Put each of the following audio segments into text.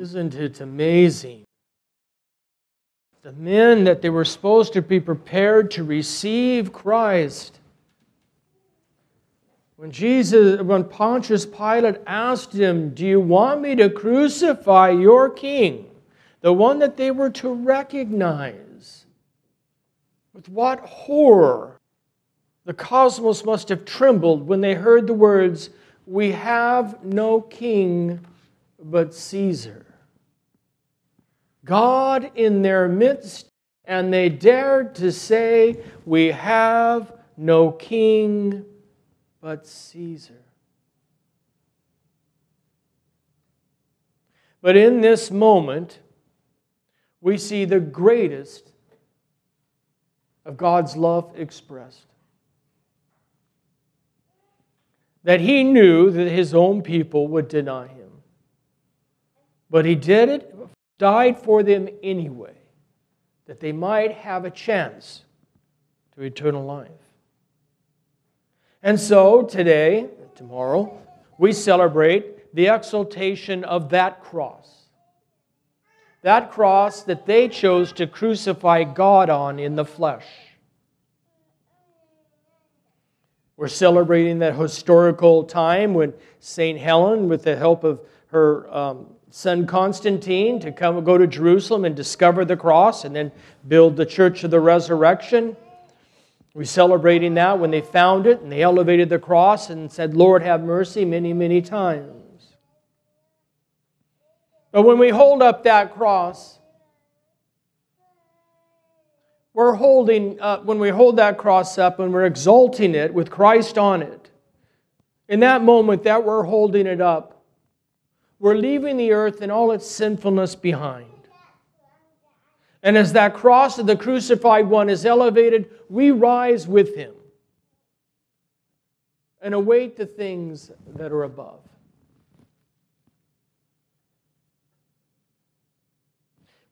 Isn't it amazing? The men that they were supposed to be prepared to receive Christ. When Jesus, when Pontius Pilate asked him, Do you want me to crucify your king? The one that they were to recognize. With what horror the cosmos must have trembled when they heard the words, We have no king but Caesar. God in their midst, and they dared to say, We have no king but Caesar. But in this moment, we see the greatest of God's love expressed. That he knew that his own people would deny him. But he did it, died for them anyway, that they might have a chance to eternal life. And so today, tomorrow, we celebrate the exaltation of that cross. That cross that they chose to crucify God on in the flesh. We're celebrating that historical time when St. Helen, with the help of her um, son Constantine, to come go to Jerusalem and discover the cross and then build the Church of the Resurrection. We're celebrating that when they found it and they elevated the cross and said, Lord, have mercy, many, many times. But when we hold up that cross, we're holding, uh, when we hold that cross up and we're exalting it with Christ on it, in that moment that we're holding it up, we're leaving the earth and all its sinfulness behind. And as that cross of the crucified one is elevated, we rise with him and await the things that are above.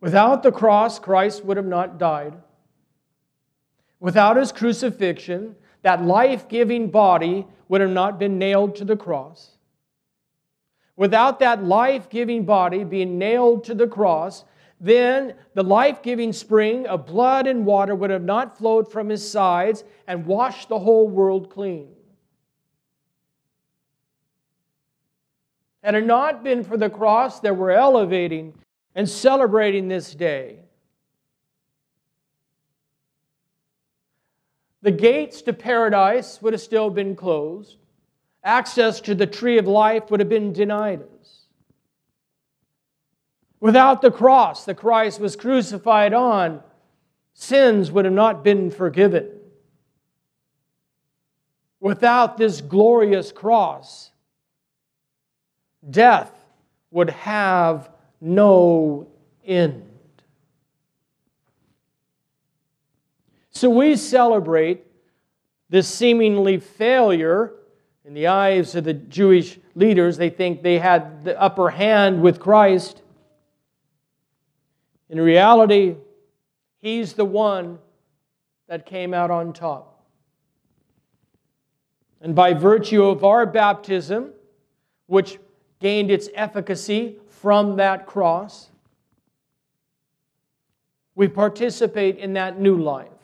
Without the cross, Christ would have not died. Without his crucifixion, that life giving body would have not been nailed to the cross. Without that life giving body being nailed to the cross, then the life giving spring of blood and water would have not flowed from his sides and washed the whole world clean. Had it not been for the cross that we're elevating and celebrating this day, the gates to paradise would have still been closed. Access to the tree of life would have been denied us. Without the cross that Christ was crucified on, sins would have not been forgiven. Without this glorious cross, death would have no end. So we celebrate this seemingly failure in the eyes of the Jewish leaders. They think they had the upper hand with Christ. In reality, He's the one that came out on top. And by virtue of our baptism, which gained its efficacy from that cross, we participate in that new life.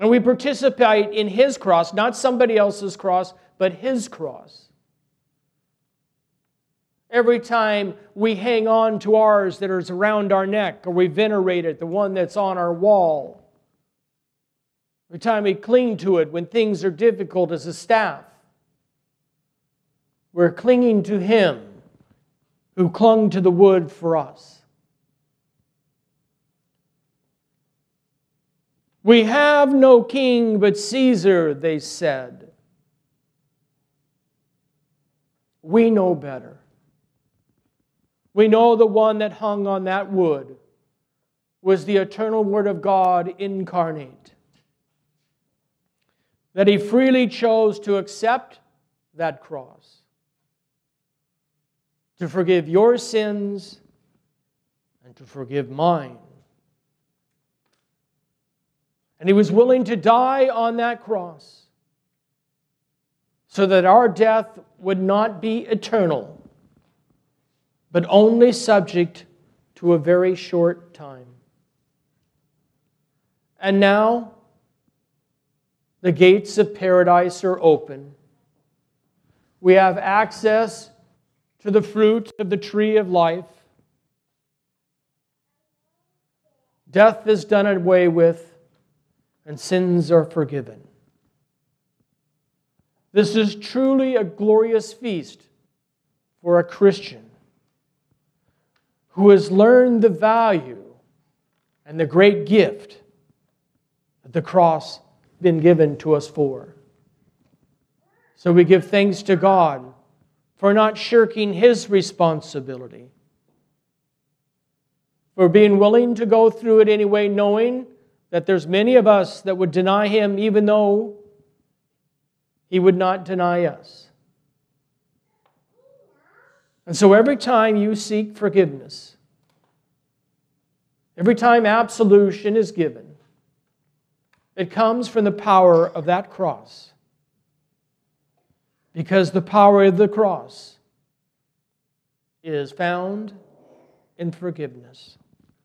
And we participate in His cross, not somebody else's cross, but His cross. Every time we hang on to ours that is around our neck, or we venerate it, the one that's on our wall. Every time we cling to it when things are difficult as a staff, we're clinging to Him who clung to the wood for us. We have no king but Caesar, they said. We know better. We know the one that hung on that wood was the eternal Word of God incarnate. That he freely chose to accept that cross, to forgive your sins and to forgive mine. And he was willing to die on that cross so that our death would not be eternal but only subject to a very short time. And now, the gates of paradise are open. We have access to the fruit of the tree of life. Death is done away with, and sins are forgiven. This is truly a glorious feast for a Christian who has learned the value and the great gift that the cross has been given to us for. So we give thanks to God for not shirking his responsibility, for being willing to go through it anyway, knowing that there's many of us that would deny him even though he would not deny us. And so every time you seek forgiveness, every time absolution is given, it comes from the power of that cross. Because the power of the cross is found in forgiveness.